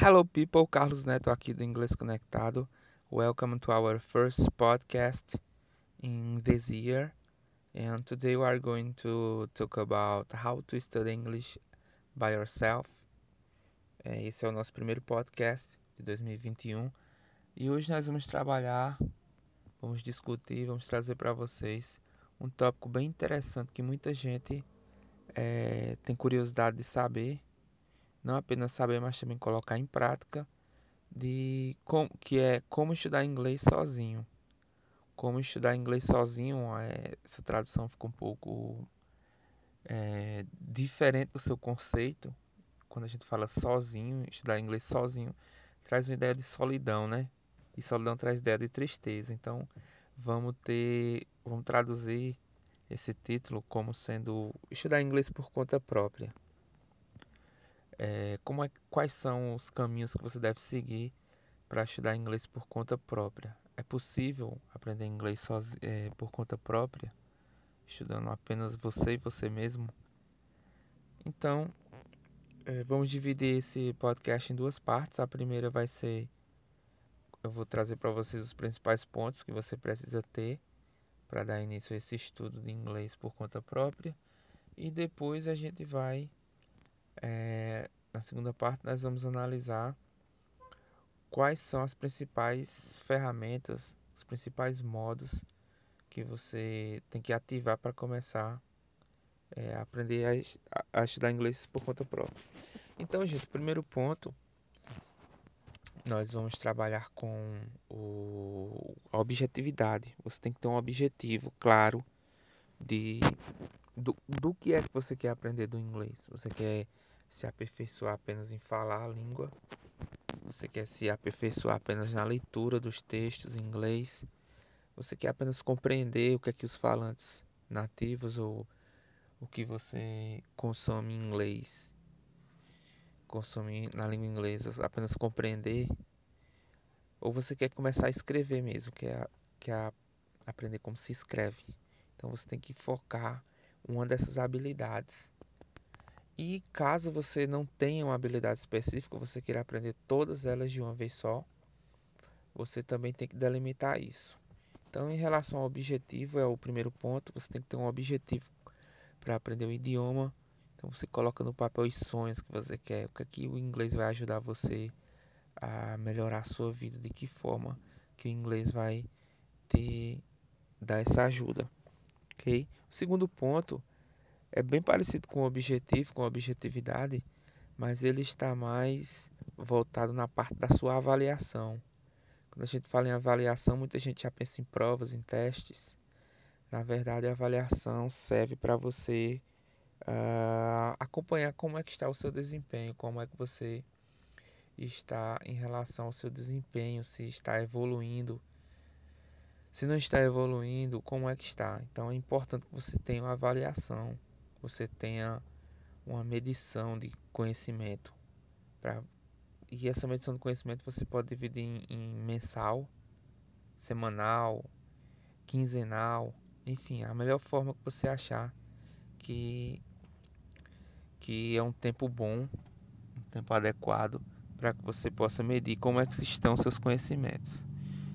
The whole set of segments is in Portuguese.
Hello, people. Carlos Neto aqui do Inglês Conectado. Welcome to our first podcast in this year. And today we are going to talk about how to study English by yourself. É, esse é o nosso primeiro podcast de 2021. E hoje nós vamos trabalhar, vamos discutir, vamos trazer para vocês um tópico bem interessante que muita gente é, tem curiosidade de saber não apenas saber, mas também colocar em prática, de com, que é como estudar inglês sozinho. Como estudar inglês sozinho, é, essa tradução fica um pouco é, diferente do seu conceito. Quando a gente fala sozinho, estudar inglês sozinho, traz uma ideia de solidão, né? E solidão traz ideia de tristeza. Então, vamos ter, vamos traduzir esse título como sendo estudar inglês por conta própria é, como é, quais são os caminhos que você deve seguir para estudar inglês por conta própria. É possível aprender inglês sozinho, é, por conta própria, estudando apenas você e você mesmo? Então, é, vamos dividir esse podcast em duas partes. A primeira vai ser eu vou trazer para vocês os principais pontos que você precisa ter para dar início a esse estudo de inglês por conta própria. E depois a gente vai é, na segunda parte, nós vamos analisar quais são as principais ferramentas, os principais modos que você tem que ativar para começar é, a aprender a, a, estudar inglês por conta própria. Então, gente, primeiro ponto, nós vamos trabalhar com o, a objetividade. Você tem que ter um objetivo claro de do, do que é que você quer aprender do inglês. Você quer se aperfeiçoar apenas em falar a língua, você quer se aperfeiçoar apenas na leitura dos textos em inglês, você quer apenas compreender o que é que os falantes nativos ou o que você consome em inglês, consome na língua inglesa, apenas compreender, ou você quer começar a escrever mesmo, que é, que aprender como se escreve. Então você tem que focar uma dessas habilidades e caso você não tenha uma habilidade específica, você queira aprender todas elas de uma vez só, você também tem que delimitar isso. Então, em relação ao objetivo, é o primeiro ponto, você tem que ter um objetivo para aprender o idioma. Então, você coloca no papel os sonhos que você quer, o que, é que o inglês vai ajudar você a melhorar a sua vida, de que forma que o inglês vai te dar essa ajuda, ok? O segundo ponto é bem parecido com o objetivo, com a objetividade, mas ele está mais voltado na parte da sua avaliação. Quando a gente fala em avaliação, muita gente já pensa em provas, em testes. Na verdade, a avaliação serve para você uh, acompanhar como é que está o seu desempenho, como é que você está em relação ao seu desempenho, se está evoluindo, se não está evoluindo, como é que está. Então é importante que você tenha uma avaliação você tenha uma medição de conhecimento. Pra, e essa medição de conhecimento você pode dividir em, em mensal, semanal, quinzenal, enfim, a melhor forma que você achar que, que é um tempo bom, um tempo adequado para que você possa medir como é que estão seus conhecimentos.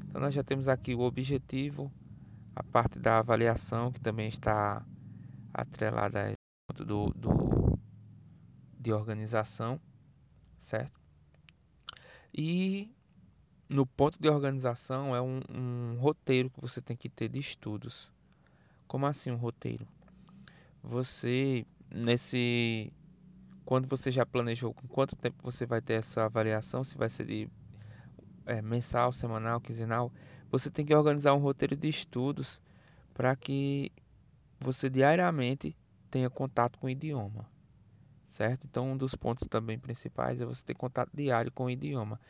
Então nós já temos aqui o objetivo, a parte da avaliação que também está atrelada do, do de organização, certo? E no ponto de organização é um, um, roteiro que você tem que ter de estudos. Como assim um roteiro? Você nesse quando você já planejou com quanto tempo você vai ter essa avaliação, se vai ser de é, mensal, semanal, quinzenal, você tem que organizar um roteiro de estudos para que você diariamente tenha contato com o idioma, certo? Então, um dos pontos também principais é você ter contato diário com o idioma.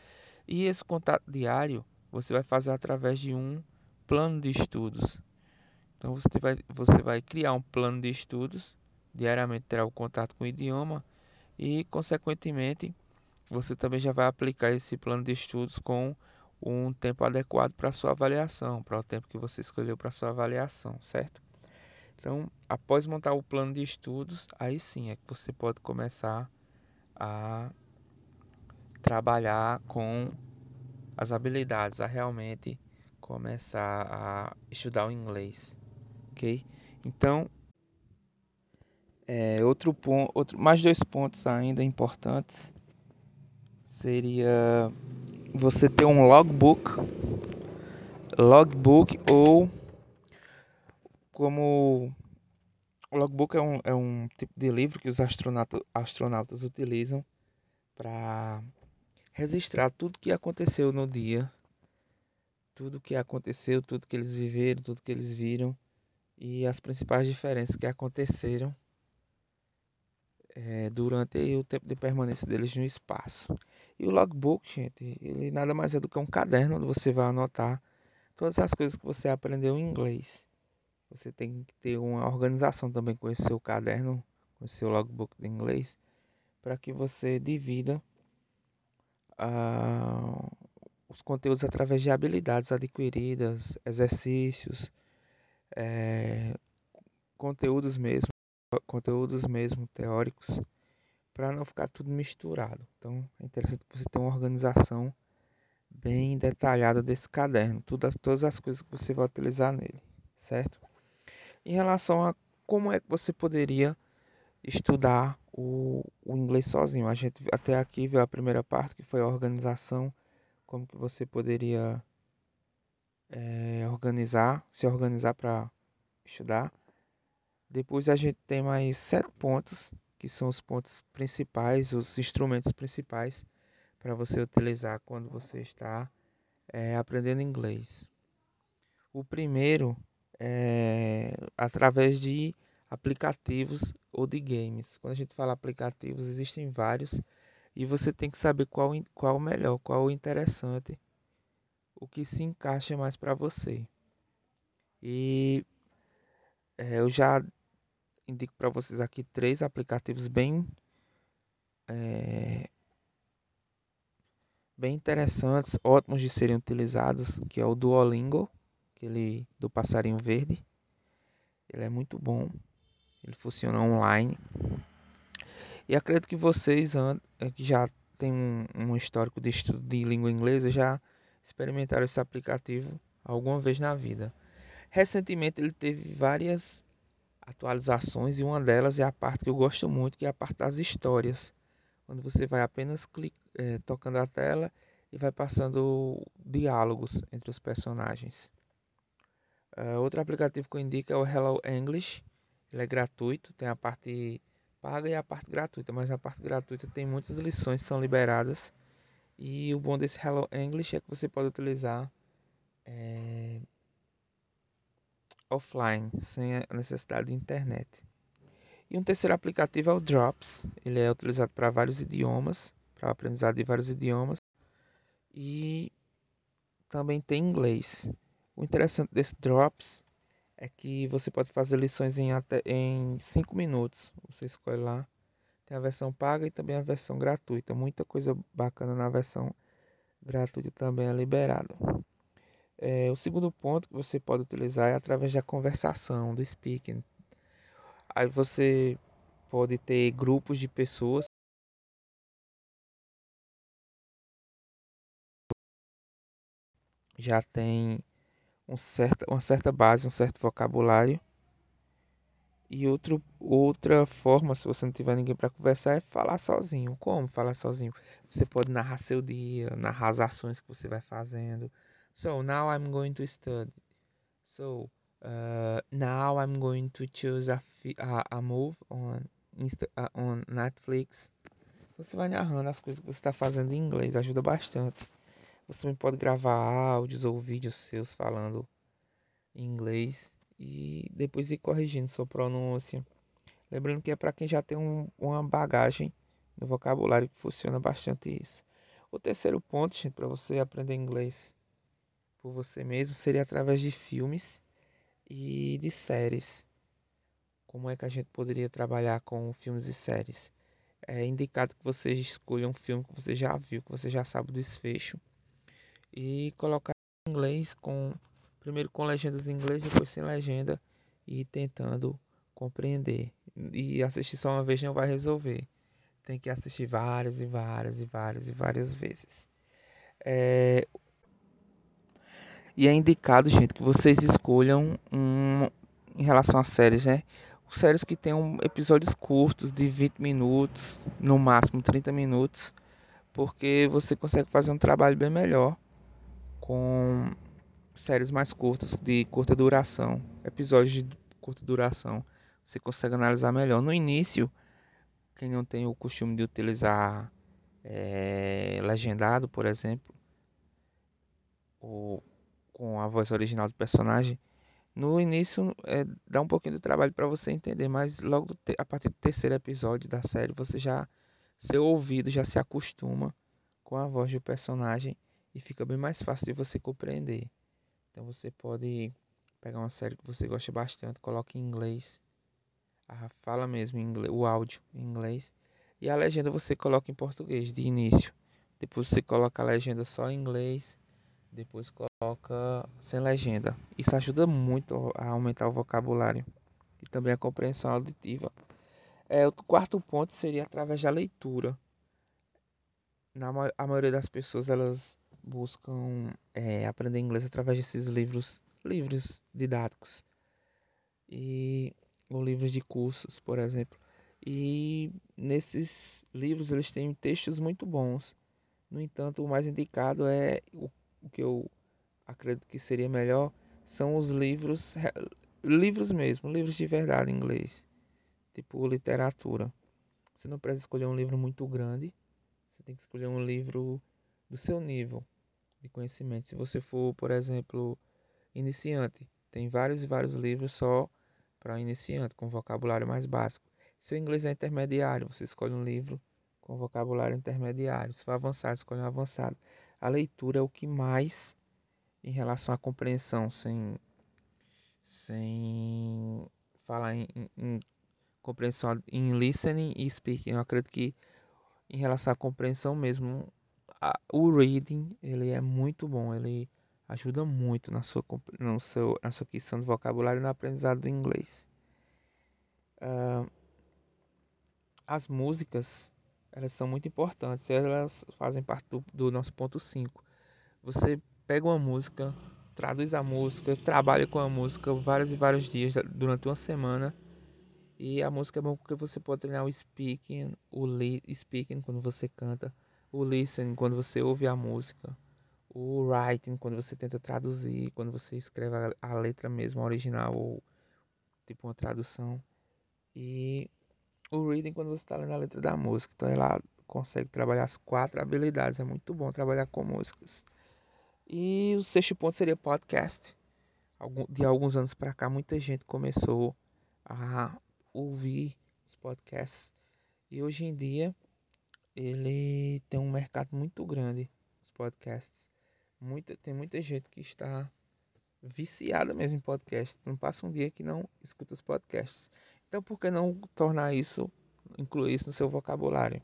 E esse contato diário você vai fazer através de um plano de estudos. Então, você vai, você vai criar um plano de estudos, diariamente terá o contato com o idioma e, consequentemente, você também já vai aplicar esse plano de estudos com um tempo adequado para sua avaliação, para o tempo que você escolheu para sua avaliação, certo? Então, após montar o plano de estudos, aí sim é que você pode começar a trabalhar com as habilidades, a realmente começar a estudar o inglês, ok? Então, é, outro ponto, outro, mais dois pontos ainda importantes seria você ter um logbook, logbook ou como o logbook é um, é um tipo de livro que os astronautas, astronautas utilizam para registrar tudo que aconteceu no dia, tudo que aconteceu, tudo que eles viveram, tudo que eles viram e as principais diferenças que aconteceram é, durante o tempo de permanência deles no espaço. E o logbook, gente, ele nada mais é do que um caderno onde você vai anotar todas as coisas que você aprendeu em inglês. Você tem que ter uma organização também com esse seu caderno, com o seu logbook de inglês, para que você divida uh, os conteúdos através de habilidades adquiridas, exercícios, é, conteúdos mesmo, conteúdos mesmo teóricos, para não ficar tudo misturado. Então é interessante que você tenha uma organização bem detalhada desse caderno, todas as coisas que você vai utilizar nele, certo? Em relação a como é que você poderia estudar o, o inglês sozinho. A gente até aqui viu a primeira parte que foi a organização, como que você poderia é, organizar, se organizar para estudar. Depois a gente tem mais sete pontos, que são os pontos principais, os instrumentos principais para você utilizar quando você está é, aprendendo inglês. O primeiro é, através de aplicativos ou de games. Quando a gente fala aplicativos, existem vários e você tem que saber qual qual o melhor, qual o interessante, o que se encaixa mais para você. E é, eu já indico para vocês aqui três aplicativos bem é, bem interessantes, ótimos de serem utilizados, que é o Duolingo aquele do passarinho verde. Ele é muito bom. Ele funciona online. E acredito que vocês é, que já têm um, histórico de estudo de língua inglesa já experimentaram esse aplicativo alguma vez na vida. Recentemente ele teve várias atualizações e uma delas é a parte que eu gosto muito, que é a parte das histórias, onde você vai apenas é, tocando a tela e vai passando diálogos entre os personagens. Uh, outro aplicativo que eu indico é o Hello English. Ele é gratuito, tem a parte paga e a parte gratuita, mas a parte gratuita tem muitas lições que são liberadas. E o bom desse Hello English é que você pode utilizar é, offline, sem a necessidade de internet. E um terceiro aplicativo é o Drops. Ele é utilizado para vários idiomas, para aprendizado de vários idiomas. E também tem inglês. O interessante desse Drops é que você pode fazer lições em até em 5 minutos. Você escolhe lá. Tem a versão paga e também a versão gratuita. Muita coisa bacana na versão gratuita também é liberado. É, o segundo ponto que você pode utilizar é através da conversação, do speaking. Aí você pode ter grupos de pessoas já tem um certa, uma certa base, um certo vocabulário. E outro, outra forma, se você não tiver ninguém para conversar, é falar sozinho. Como falar sozinho? Você pode narrar seu dia, narrar as ações que você vai fazendo. So, now I'm going to study. So, uh, now I'm going to choose a, a, a move on, Insta, uh, on Netflix. Você vai narrando as coisas que você está fazendo em inglês, ajuda bastante. Você também pode gravar áudios ou vídeos seus falando em inglês e depois ir corrigindo sua pronúncia. Lembrando que é para quem já tem um, uma bagagem no vocabulário que funciona bastante isso. O terceiro ponto, gente, para você aprender inglês por você mesmo seria através de filmes e de séries. Como é que a gente poderia trabalhar com filmes e séries? É indicado que você escolha um filme que você já viu, que você já sabe o desfecho e colocar em inglês com primeiro com legendas em inglês, depois sem legenda e tentando compreender. E assistir só uma vez não vai resolver. tem que assistir várias e várias e várias e várias vezes. É... E é indicado, gente, que vocês escolham um, em relação a séries, né? Séries que tenham episódios curtos de 20 minutos, no máximo 30 minutos, porque você consegue fazer um trabalho bem melhor com séries mais curtas, de curta duração, episódios de curta duração. Você consegue analisar melhor. No início, quem não tem o costume de utilizar é, legendado, por exemplo, ou com a voz original do personagem, no início é, dá um pouquinho de trabalho para você entender, mas logo a partir do terceiro episódio da série você já seu ouvido já se acostuma com a voz do personagem e fica bem mais fácil de você compreender. Então você pode pegar uma série que você gosta bastante, coloque em inglês, a fala mesmo em inglês, o áudio em inglês e a legenda você coloca em português de início. Depois você coloca a legenda só em inglês depois coloca sem legenda. Isso ajuda muito a aumentar o vocabulário e também a compreensão auditiva. É, o quarto ponto seria através da leitura. Na, a maioria das pessoas elas buscam é, aprender inglês através desses livros, livros didáticos e ou livros de cursos, por exemplo. E nesses livros eles têm textos muito bons. No entanto, o mais indicado é o o que eu acredito que seria melhor são os livros, livros mesmo, livros de verdade em inglês, tipo literatura. Você não precisa escolher um livro muito grande, você tem que escolher um livro do seu nível de conhecimento. Se você for, por exemplo, iniciante, tem vários e vários livros só para iniciante, com vocabulário mais básico. Se o inglês é intermediário, você escolhe um livro com vocabulário intermediário. Se for avançado, escolhe um avançado a leitura é o que mais em relação à compreensão, sem, sem falar em, em, em compreensão em listening e speaking. Eu acredito que em relação à compreensão mesmo, a, o reading ele é muito bom, ele ajuda muito na sua, no seu, na sua questão de vocabulário e no aprendizado do inglês. Uh, as músicas elas são muito importantes, elas fazem parte do, do nosso ponto 5. Você pega uma música, traduz a música, trabalha com a música vários e vários dias durante uma semana. E a música é bom porque você pode treinar o speaking, o speaking quando você canta, o listening quando você ouve a música, o writing quando você tenta traduzir, quando você escreve a, a letra mesmo, a original ou tipo uma tradução. E o reading quando você está lendo a letra da música. Então ela consegue trabalhar as quatro habilidades. É muito bom trabalhar com músicas. E o sexto ponto seria podcast. De alguns anos para cá, muita gente começou a ouvir os podcasts. E hoje em dia ele tem um mercado muito grande, os podcasts. Muita, tem muita gente que está viciada mesmo em podcast. Não passa um dia que não escuta os podcasts. Então, por que não tornar isso, incluir isso no seu vocabulário?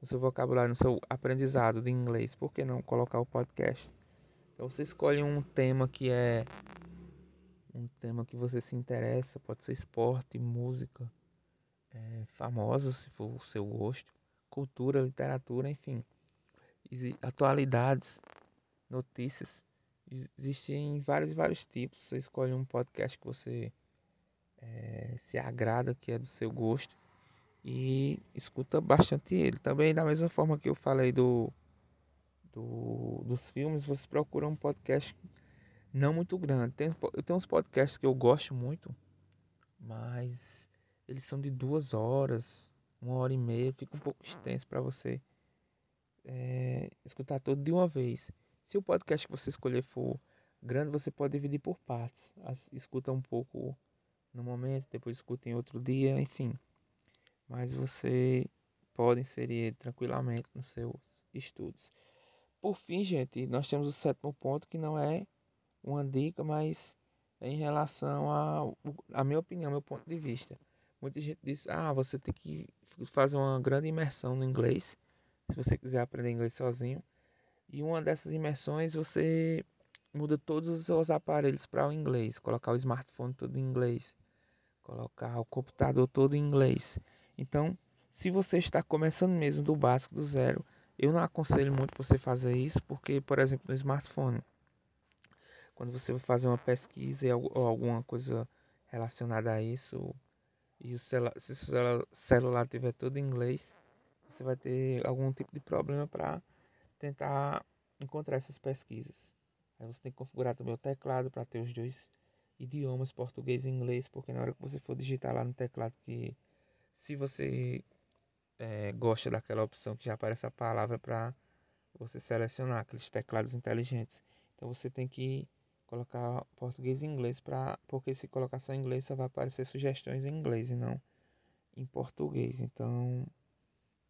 No seu vocabulário, no seu aprendizado de inglês? Por que não colocar o podcast? Então, você escolhe um tema que é um tema que você se interessa, pode ser esporte, música, é, famoso, se for o seu gosto, cultura, literatura, enfim, atualidades, notícias. Existem vários vários tipos. Você escolhe um podcast que você é, se agrada, que é do seu gosto e escuta bastante ele. Também da mesma forma que eu falei do, do dos filmes, você procura um podcast não muito grande. Tem, eu tenho uns podcasts que eu gosto muito, mas eles são de duas horas, uma hora e meia, fica um pouco extenso para você é, escutar todo de uma vez. Se o podcast que você escolher for grande, você pode dividir por partes. As, escuta um pouco no momento, depois escuta em outro dia, enfim. Mas você pode inserir tranquilamente nos seus estudos. Por fim, gente, nós temos o sétimo ponto que não é uma dica, mas é em relação a, a minha opinião, meu ponto de vista. Muita gente diz: ah, você tem que fazer uma grande imersão no inglês, se você quiser aprender inglês sozinho. E uma dessas imersões você muda todos os seus aparelhos para o inglês, colocar o smartphone todo em inglês, colocar o computador todo em inglês. Então, Se você está começando mesmo do básico, do zero, eu não aconselho muito você fazer isso, porque, por exemplo, no smartphone, quando você vai fazer uma pesquisa ou alguma coisa relacionada a isso, e o celular, se o celular tiver todo em inglês, você vai ter algum tipo de problema para tentar encontrar essas pesquisas. Aí você tem que configurar também o teclado para ter os dois idiomas, português e inglês, porque na hora que você for digitar lá no teclado que se você é, gosta daquela opção que já aparece a palavra para você selecionar aqueles teclados inteligentes. Então você tem que colocar português e inglês para porque se colocar só em inglês só vai aparecer sugestões em inglês e não em português. Então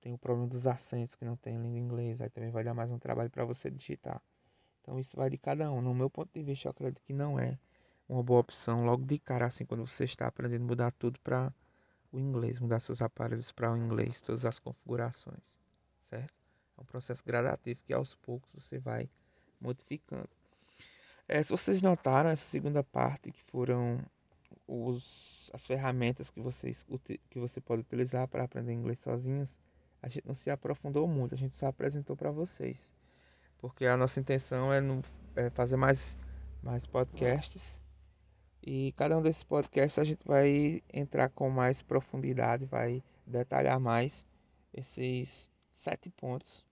tem o problema dos acentos que não tem em língua inglesa, aí também vai dar mais um trabalho para você digitar. Então isso vai de cada um. No meu ponto de vista, eu acredito que não é uma boa opção logo de cara assim quando você está aprendendo mudar tudo para o inglês, mudar seus aparelhos para o inglês, todas as configurações, certo? É um processo gradativo que aos poucos você vai modificando. É, se vocês notaram essa segunda parte que foram os, as ferramentas que, vocês, que você pode utilizar para aprender inglês sozinhos, a gente não se aprofundou muito, a gente só apresentou para vocês. Porque a nossa intenção é, no, é fazer mais, mais podcasts e cada um desses podcasts a gente vai entrar com mais profundidade, vai detalhar mais esses sete pontos.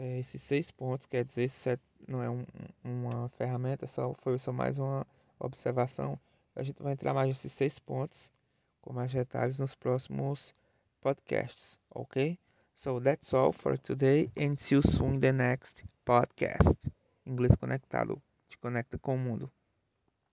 É, esses seis pontos, quer dizer, sete, não é um, uma ferramenta, só foi só mais uma observação. A gente vai entrar mais nesses seis pontos com mais detalhes nos próximos podcasts, ok? So that's all for today and see you soon in the next podcast. Inglês Conectado, te conecta com o mundo.